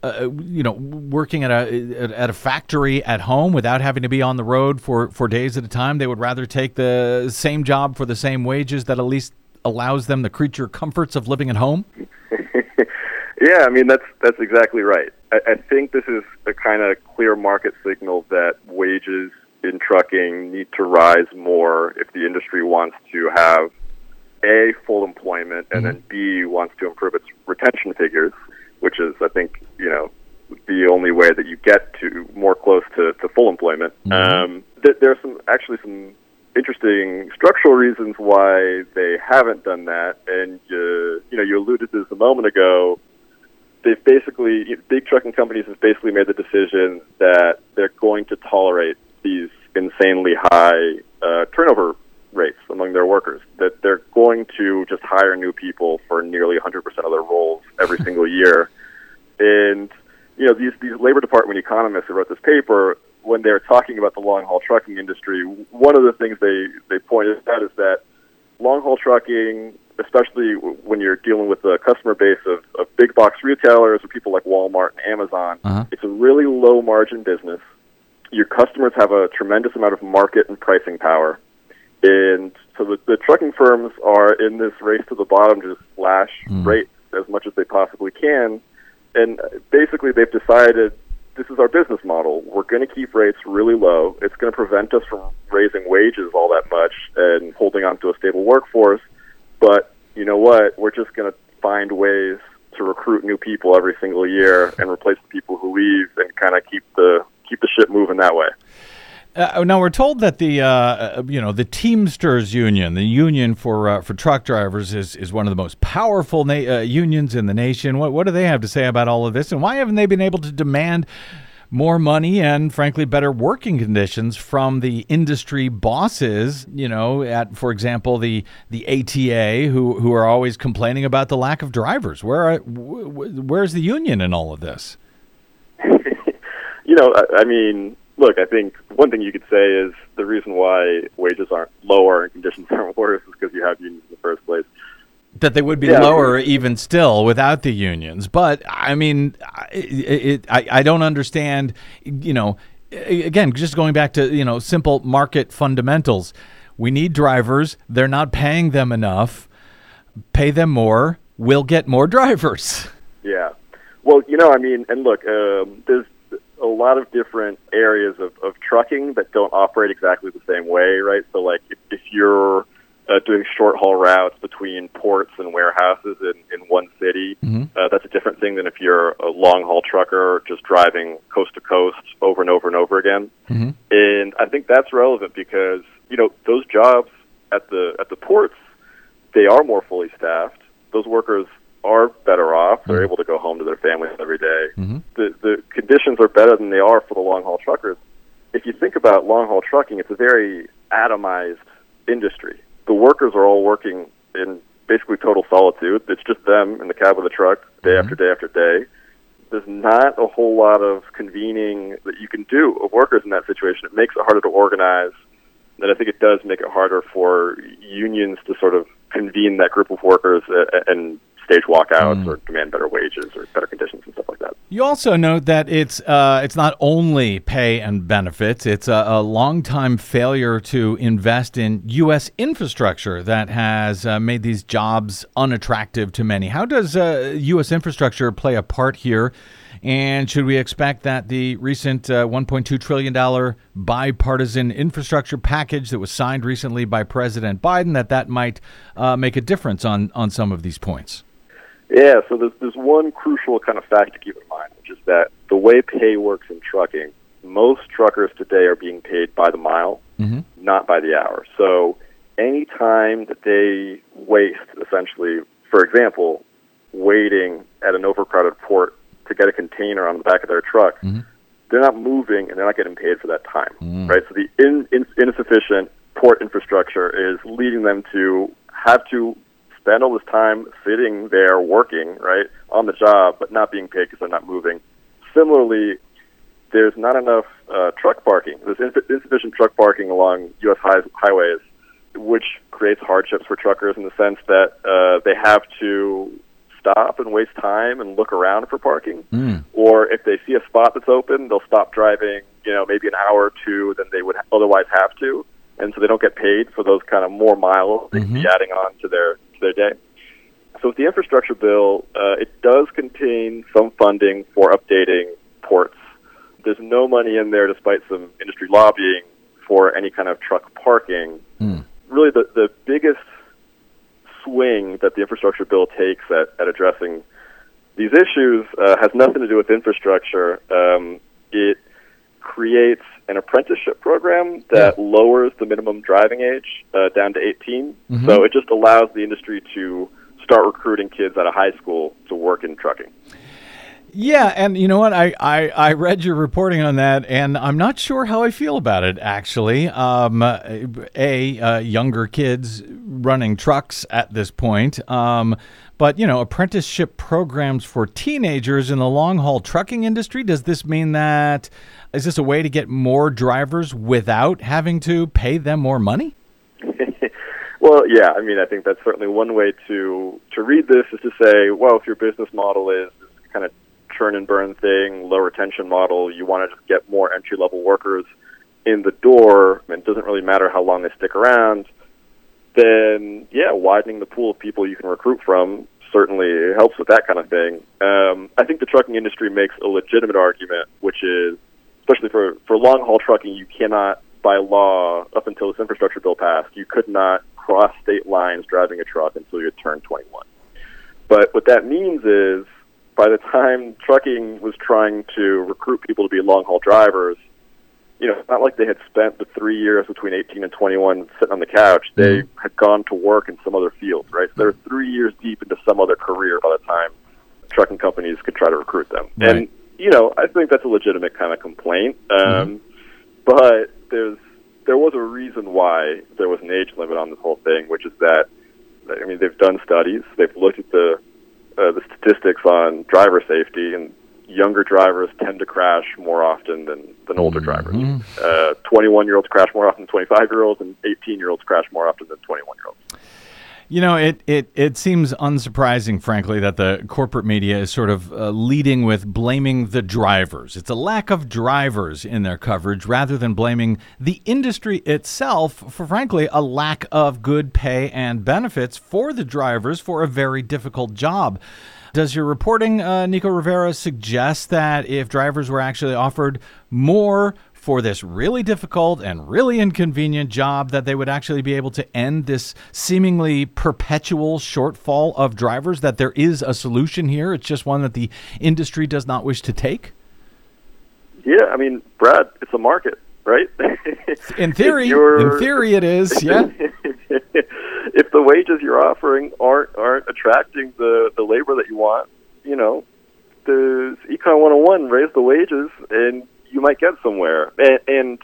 uh, you know, working at a at a factory at home without having to be on the road for for days at a time, they would rather take the same job for the same wages that at least allows them the creature comforts of living at home. Yeah, I mean that's that's exactly right. I, I think this is a kind of clear market signal that wages in trucking need to rise more if the industry wants to have a full employment and then b wants to improve its retention figures, which is I think you know the only way that you get to more close to, to full employment. Um, th- there are some actually some interesting structural reasons why they haven't done that, and you you know you alluded to this a moment ago. They've basically big trucking companies have basically made the decision that they're going to tolerate these insanely high uh, turnover rates among their workers. That they're going to just hire new people for nearly 100% of their roles every single year. And you know these these labor department economists who wrote this paper, when they're talking about the long haul trucking industry, one of the things they they pointed out is that long haul trucking, especially w- when you're dealing with a customer base of, of big box retailers or people like Walmart and Amazon, Uh-huh. it's a really low margin business. Your customers have a tremendous amount of market and pricing power. And so the, the trucking firms are in this race to the bottom to just slash hmm. rates as much as they possibly can. And basically, they've decided this is our business model. We're going to keep rates really low. It's going to prevent us from raising wages all that much and holding on to a stable workforce. But you know what? We're just going to find ways to recruit new people every single year and replace the people who leave and kind of keep the keep the ship moving that way. Uh, now we're told that the uh, uh, you know the Teamsters Union, the union for uh, for truck drivers, is is one of the most powerful na- uh, unions in the nation. What what do they have to say about all of this, and why haven't they been able to demand more money and frankly better working conditions from the industry bosses? You know, at for example the the ATA, who who are always complaining about the lack of drivers. Where are, wh- wh- where's the union in all of this? you know, I, I mean, look, I think one thing you could say is the reason why wages aren't lower and conditions aren't worse is because you have unions in the first place. that they would be Yeah. lower even still without the unions. But I mean, it, it, I, I don't understand, you know, again, just going back to, you know, simple market fundamentals. We need drivers. They're not paying them enough. Pay them more. We'll get more drivers. Yeah. Well, you know, I mean, and look, um, there's a lot of different areas of, of trucking that don't operate exactly the same way, right? So, like, if, if you're uh, doing short haul routes between ports and warehouses in, in one city, uh, that's a different thing than if you're a long haul trucker just driving coast to coast over and over and over again. And I think that's relevant because, you know, those jobs at the at the ports, they are more fully staffed. Those workers are better off. They're mm-hmm. able to go home to their families every day. Mm-hmm. The the conditions are better than they are for the long haul truckers. If you think about long haul trucking, it's a very atomized industry. The workers are all working in basically total solitude. It's just them in the cab of the truck day mm-hmm. after day after day. There's not a whole lot of convening that you can do of workers in that situation. It makes it harder to organize. And I think it does make it harder for unions to sort of convene that group of workers and stage walkouts or demand better wages or better conditions and stuff like that. You also note that it's uh, it's not only pay and benefits; it's a, a long time failure to invest in U.S. infrastructure that has uh, made these jobs unattractive to many. How does uh, U.S. infrastructure play a part here? And should we expect that the recent uh, $1.2 trillion bipartisan infrastructure package that was signed recently by President Biden that that might uh, make a difference on on some of these points? Yeah, so there's, there's one crucial kind of fact to keep in mind, which is that the way pay works in trucking, most truckers today are being paid by the mile, mm-hmm. not by the hour. So any time that they waste, essentially, for example, waiting at an overcrowded port to get a container on the back of their truck, mm-hmm. they're not moving and they're not getting paid for that time, mm. right? So the in, in, insufficient port infrastructure is leading them to have to spend all this time sitting there working, right, on the job, but not being paid because they're not moving. Similarly, there's not enough uh, truck parking. There's inf- insufficient truck parking along U.S. High- highways, which creates hardships for truckers in the sense that uh, they have to stop and waste time and look around for parking. Or if they see a spot that's open, they'll stop driving, you know, maybe an hour or two than they would otherwise have to, and so they don't get paid for those kind of more miles they could be adding on to their to their day. So with the infrastructure bill, uh, it does contain some funding for updating ports. There's no money in there, despite some industry lobbying, for any kind of truck parking. Really, the the biggest swing that the infrastructure bill takes at, at addressing these issues uh, has nothing to do with infrastructure. Um, it creates an apprenticeship program that lowers the minimum driving age uh, down to 18. So it just allows the industry to start recruiting kids out of high school to work in trucking. Yeah, and you know what? I, I, I read your reporting on that, and I'm not sure how I feel about it, actually. Um, a, uh, younger kids running trucks at this point. Um, but, you know, apprenticeship programs for teenagers in the long haul trucking industry, does this mean that, is this a way to get more drivers without having to pay them more money? Well, yeah, I mean, I think that's certainly one way to to read this is to say, well, if your business model is kind of churn and burn thing, low retention model, you want to just get more entry level workers in the door, and it doesn't really matter how long they stick around. Then, yeah, widening the pool of people you can recruit from certainly helps with that kind of thing. Um, I think the trucking industry makes a legitimate argument, which is, especially for for long haul trucking, you cannot by law, up until this infrastructure bill passed, you could not cross state lines driving a truck until you turned 21. But what that means is, by the time trucking was trying to recruit people to be long haul drivers, you know, it's not like they had spent the three years between 18 and 21 sitting on the couch. They had gone to work in some other field, right? So they're three years deep into some other career by the time trucking companies could try to recruit them. Right. And, you know, I think that's a legitimate kind of complaint. Um, But there's there was a reason why there was an age limit on this whole thing, which is that I mean they've done studies, they've looked at the uh, the statistics on driver safety, and younger drivers tend to crash more often than than older drivers. Uh, 21 year olds crash more often than 25 year olds, and 18 year olds crash more often than 21 year olds. You know, it, it, it seems unsurprising, frankly, that the corporate media is sort of uh, leading with blaming the drivers. It's a lack of drivers in their coverage rather than blaming the industry itself for, frankly, a lack of good pay and benefits for the drivers for a very difficult job. Does your reporting, uh, Nico Rivera, suggest that if drivers were actually offered more for this really difficult and really inconvenient job, that they would actually be able to end this seemingly perpetual shortfall of drivers? That there is a solution here? It's just one that the industry does not wish to take? Yeah, I mean, Brad, it's a market, right? In theory, in theory, it is. Yeah. if the wages you're offering aren't aren't attracting the the labor that you want, you know, the Econ 101 raise the wages and you might get somewhere. And, and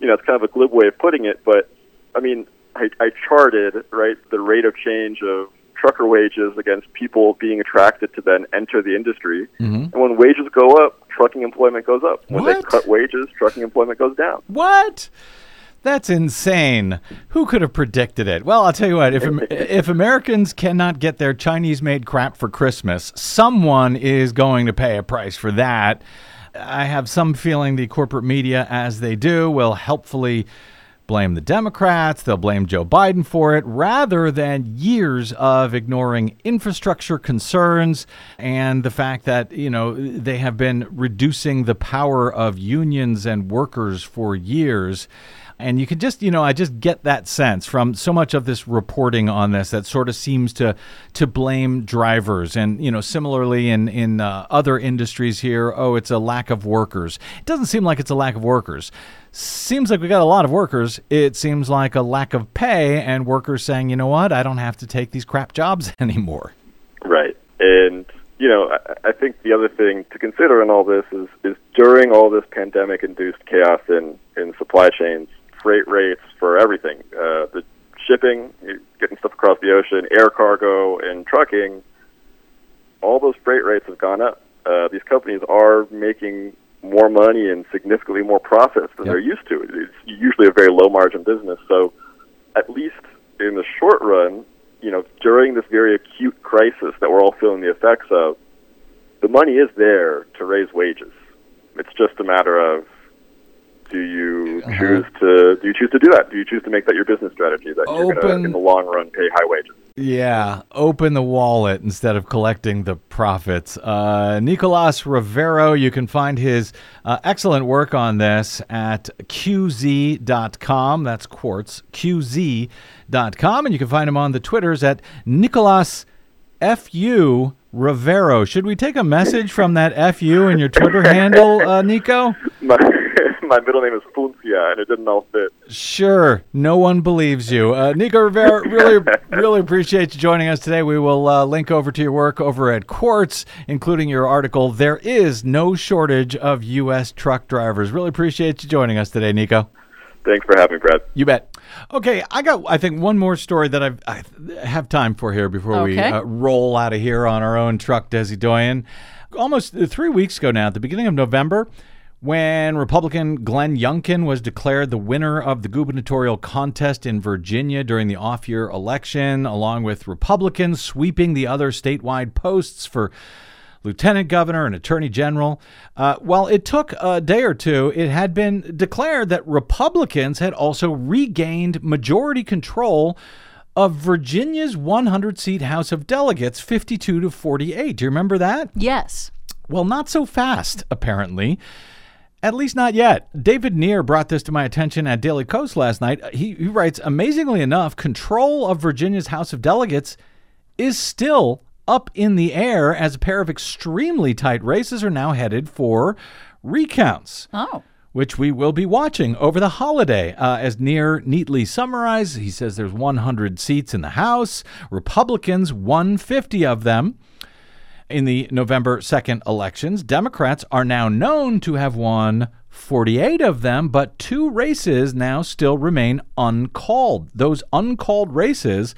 you know, it's kind of a glib way of putting it, but I mean, I, I charted right the rate of change of trucker wages against people being attracted to then enter the industry. Mhm. And when wages go up, trucking employment goes up. When they cut wages, trucking employment goes down. What? That's insane. Who could have predicted it? Well, I'll tell you what, if if Americans cannot get their Chinese made crap for Christmas, someone is going to pay a price for that. I have some feeling the corporate media, as they do, will helpfully blame the Democrats, they'll blame Joe Biden for it, rather than years of ignoring infrastructure concerns and the fact that, you know, they have been reducing the power of unions and workers for years. And you can just, you know, I just get that sense from so much of this reporting on this that sort of seems to to blame drivers, and you know, similarly in in uh, other industries here, oh, it's a lack of workers. It doesn't seem like it's a lack of workers. Seems like we got a lot of workers. It seems like a lack of pay, and workers saying, you know what, I don't have to take these crap jobs anymore. Right. And you know, I, I think the other thing to consider in all this is is during all this pandemic-induced chaos in in supply chains, freight rates for everything, uh, the shipping, getting stuff across the ocean, air cargo, and trucking, all those freight rates have gone up. Uh, these companies are making more money and significantly more profits than Yep. they're used to. It's usually a very low margin business. So, at least in the short run, you know, during this very acute crisis that we're all feeling the effects of, the money is there to raise wages. It's just a matter of do you Uh-huh. choose to do you choose to do that? Do you choose to make that your business strategy that you're going to Open- in the long run pay high wages? Yeah, open the wallet instead of collecting the profits. Uh, Nicolas Rivero, you can find his uh, excellent work on this at qz.com. That's quartz, qz.com. And you can find him on the Twitters at Nicolas F.U. Rivero. Should we take a message from that F.U. in your Twitter handle, uh, Nico? My my middle name is Funcia, and it didn't all fit. Sure. No one believes you. Uh, Nico Rivera, really, really appreciate you joining us today. We will uh, link over to your work over at Quartz, including your article, There is No Shortage of U.S. Truck Drivers. Really appreciate you joining us today, Nico. Thanks for having me, Brad. You bet. Okay, I got, I think, one more story that I've, I have time for here before we uh, roll out of here on our own truck, Desi Doyen. Almost uh, three weeks ago now, at the beginning of November, when Republican Glenn Youngkin was declared the winner of the gubernatorial contest in Virginia during the off year election, along with Republicans sweeping the other statewide posts for lieutenant governor and attorney general. Uh, while it took a day or two, it had been declared that Republicans had also regained majority control of Virginia's 100 seat House of Delegates, 52 to 48. Do you remember that? Yes. Well, not so fast, apparently. At least not yet. David Nir brought this to my attention at Daily Kos last night. He, he writes Amazingly enough, control of Virginia's House of Delegates is still up in the air as a pair of extremely tight races are now headed for recounts Oh. which we will be watching over the holiday. Uh, as Nir neatly summarized, he says there's 100 seats in the House, Republicans 150 of them. In the November 2nd elections, Democrats are now known to have won 48 of them, but two races now still remain uncalled. Those uncalled races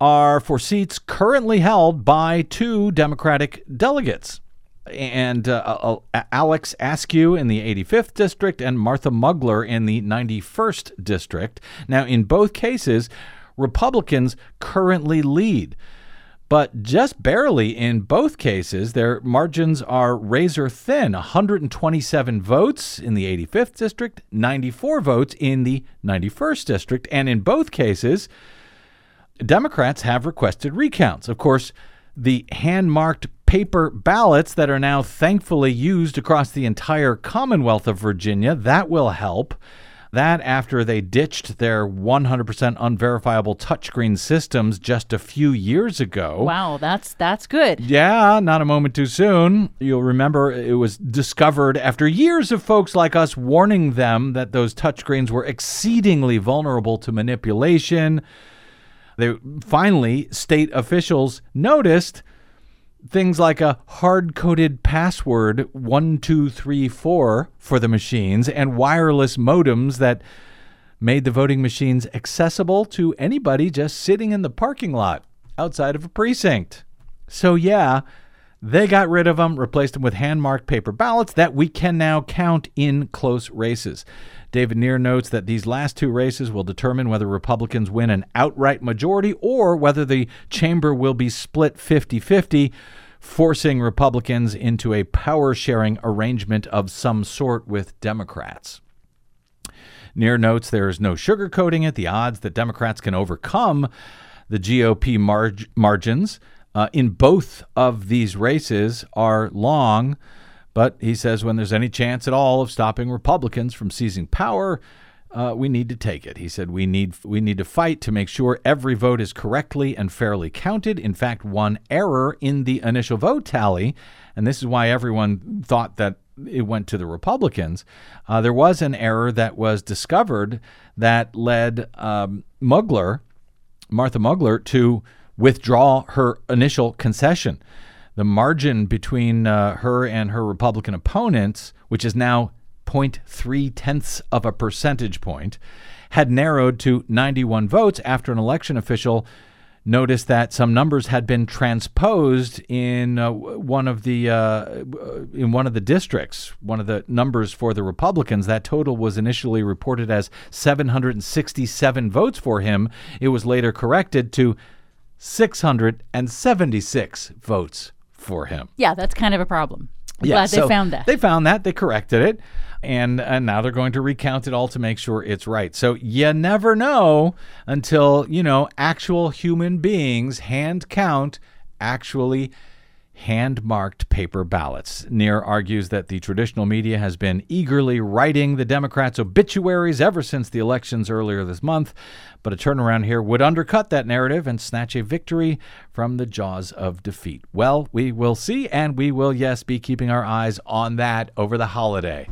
are for seats currently held by two Democratic delegates. And uh, uh, Alex Askew in the 85th district and Martha Mugler in the 91st district. Now, in both cases, Republicans currently lead. But just barely in both cases, their margins are razor thin 127 votes in the 85th district, 94 votes in the 91st district. And in both cases, Democrats have requested recounts. Of course, the hand marked paper ballots that are now thankfully used across the entire Commonwealth of Virginia, that will help. That after they ditched their 100% unverifiable touchscreen systems just a few years ago. Wow, that's that's good. Yeah, not a moment too soon. You'll remember it was discovered after years of folks like us warning them that those touchscreens were exceedingly vulnerable to manipulation. They finally state officials noticed things like a hard coded password 1234 for the machines and wireless modems that made the voting machines accessible to anybody just sitting in the parking lot outside of a precinct. So, yeah, they got rid of them, replaced them with hand marked paper ballots that we can now count in close races. David Nir notes that these last two races will determine whether Republicans win an outright majority or whether the chamber will be split 50 50, forcing Republicans into a power sharing arrangement of some sort with Democrats. Nir notes there is no sugarcoating it. The odds that Democrats can overcome the GOP marg- margins uh, in both of these races are long. But he says when there's any chance at all of stopping Republicans from seizing power, uh, we need to take it. He said we need we need to fight to make sure every vote is correctly and fairly counted. In fact, one error in the initial vote tally, and this is why everyone thought that it went to the Republicans. Uh, there was an error that was discovered that led um, Mugler, Martha Mugler, to withdraw her initial concession. The margin between uh, her and her Republican opponents, which is now 0.3 tenths of a percentage point, had narrowed to 91 votes after an election official noticed that some numbers had been transposed in uh, one of the uh, in one of the districts. One of the numbers for the Republicans. That total was initially reported as 767 votes for him. It was later corrected to 676 votes for him. Yeah, that's kind of a problem. I'm Yeah, glad so they found that. They found that. They corrected it. And, and now they're going to recount it all to make sure it's right. So you never know until, you know, actual human beings hand count actually hand marked paper ballots. Nir argues that the traditional media has been eagerly writing the Democrats' obituaries ever since the elections earlier this month, but a turnaround here would undercut that narrative and snatch a victory from the jaws of defeat. Well, we will see, and we will, yes, be keeping our eyes on that over the holiday.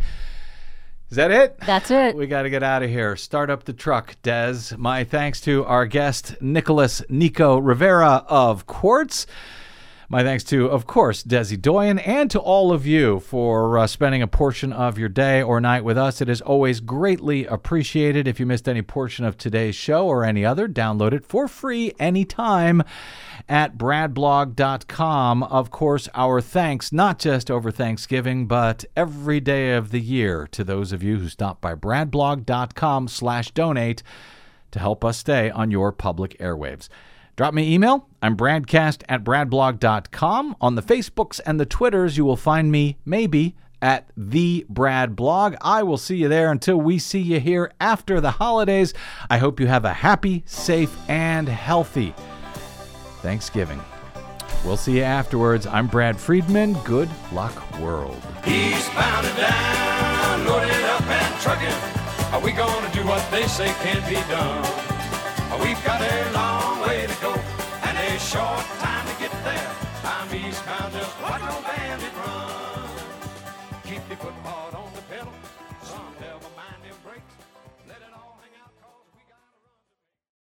Is that it? That's it. We got to get out of here. Start up the truck, Des. My thanks to our guest, Nicholas Nico Rivera of Quartz. My thanks to, of course, Desi Doyen, and to all of you for uh, spending a portion of your day or night with us. It is always greatly appreciated. If you missed any portion of today's show or any other, download it for free anytime at bradblog.com. Of course, our thanks, not just over Thanksgiving, but every day of the year to those of you who stop by bradblog.com slash donate to help us stay on your public airwaves. Drop me an email. I'm bradcast at bradblog.com. On the Facebooks and the Twitters, you will find me maybe at the Brad Blog. I will see you there until we see you here after the holidays. I hope you have a happy, safe, and healthy Thanksgiving. We'll see you afterwards. I'm Brad Friedman. Good luck, world. Eastbound and down, loaded up and trucking. Are we gonna do what they say can't be done? We've got a long short time.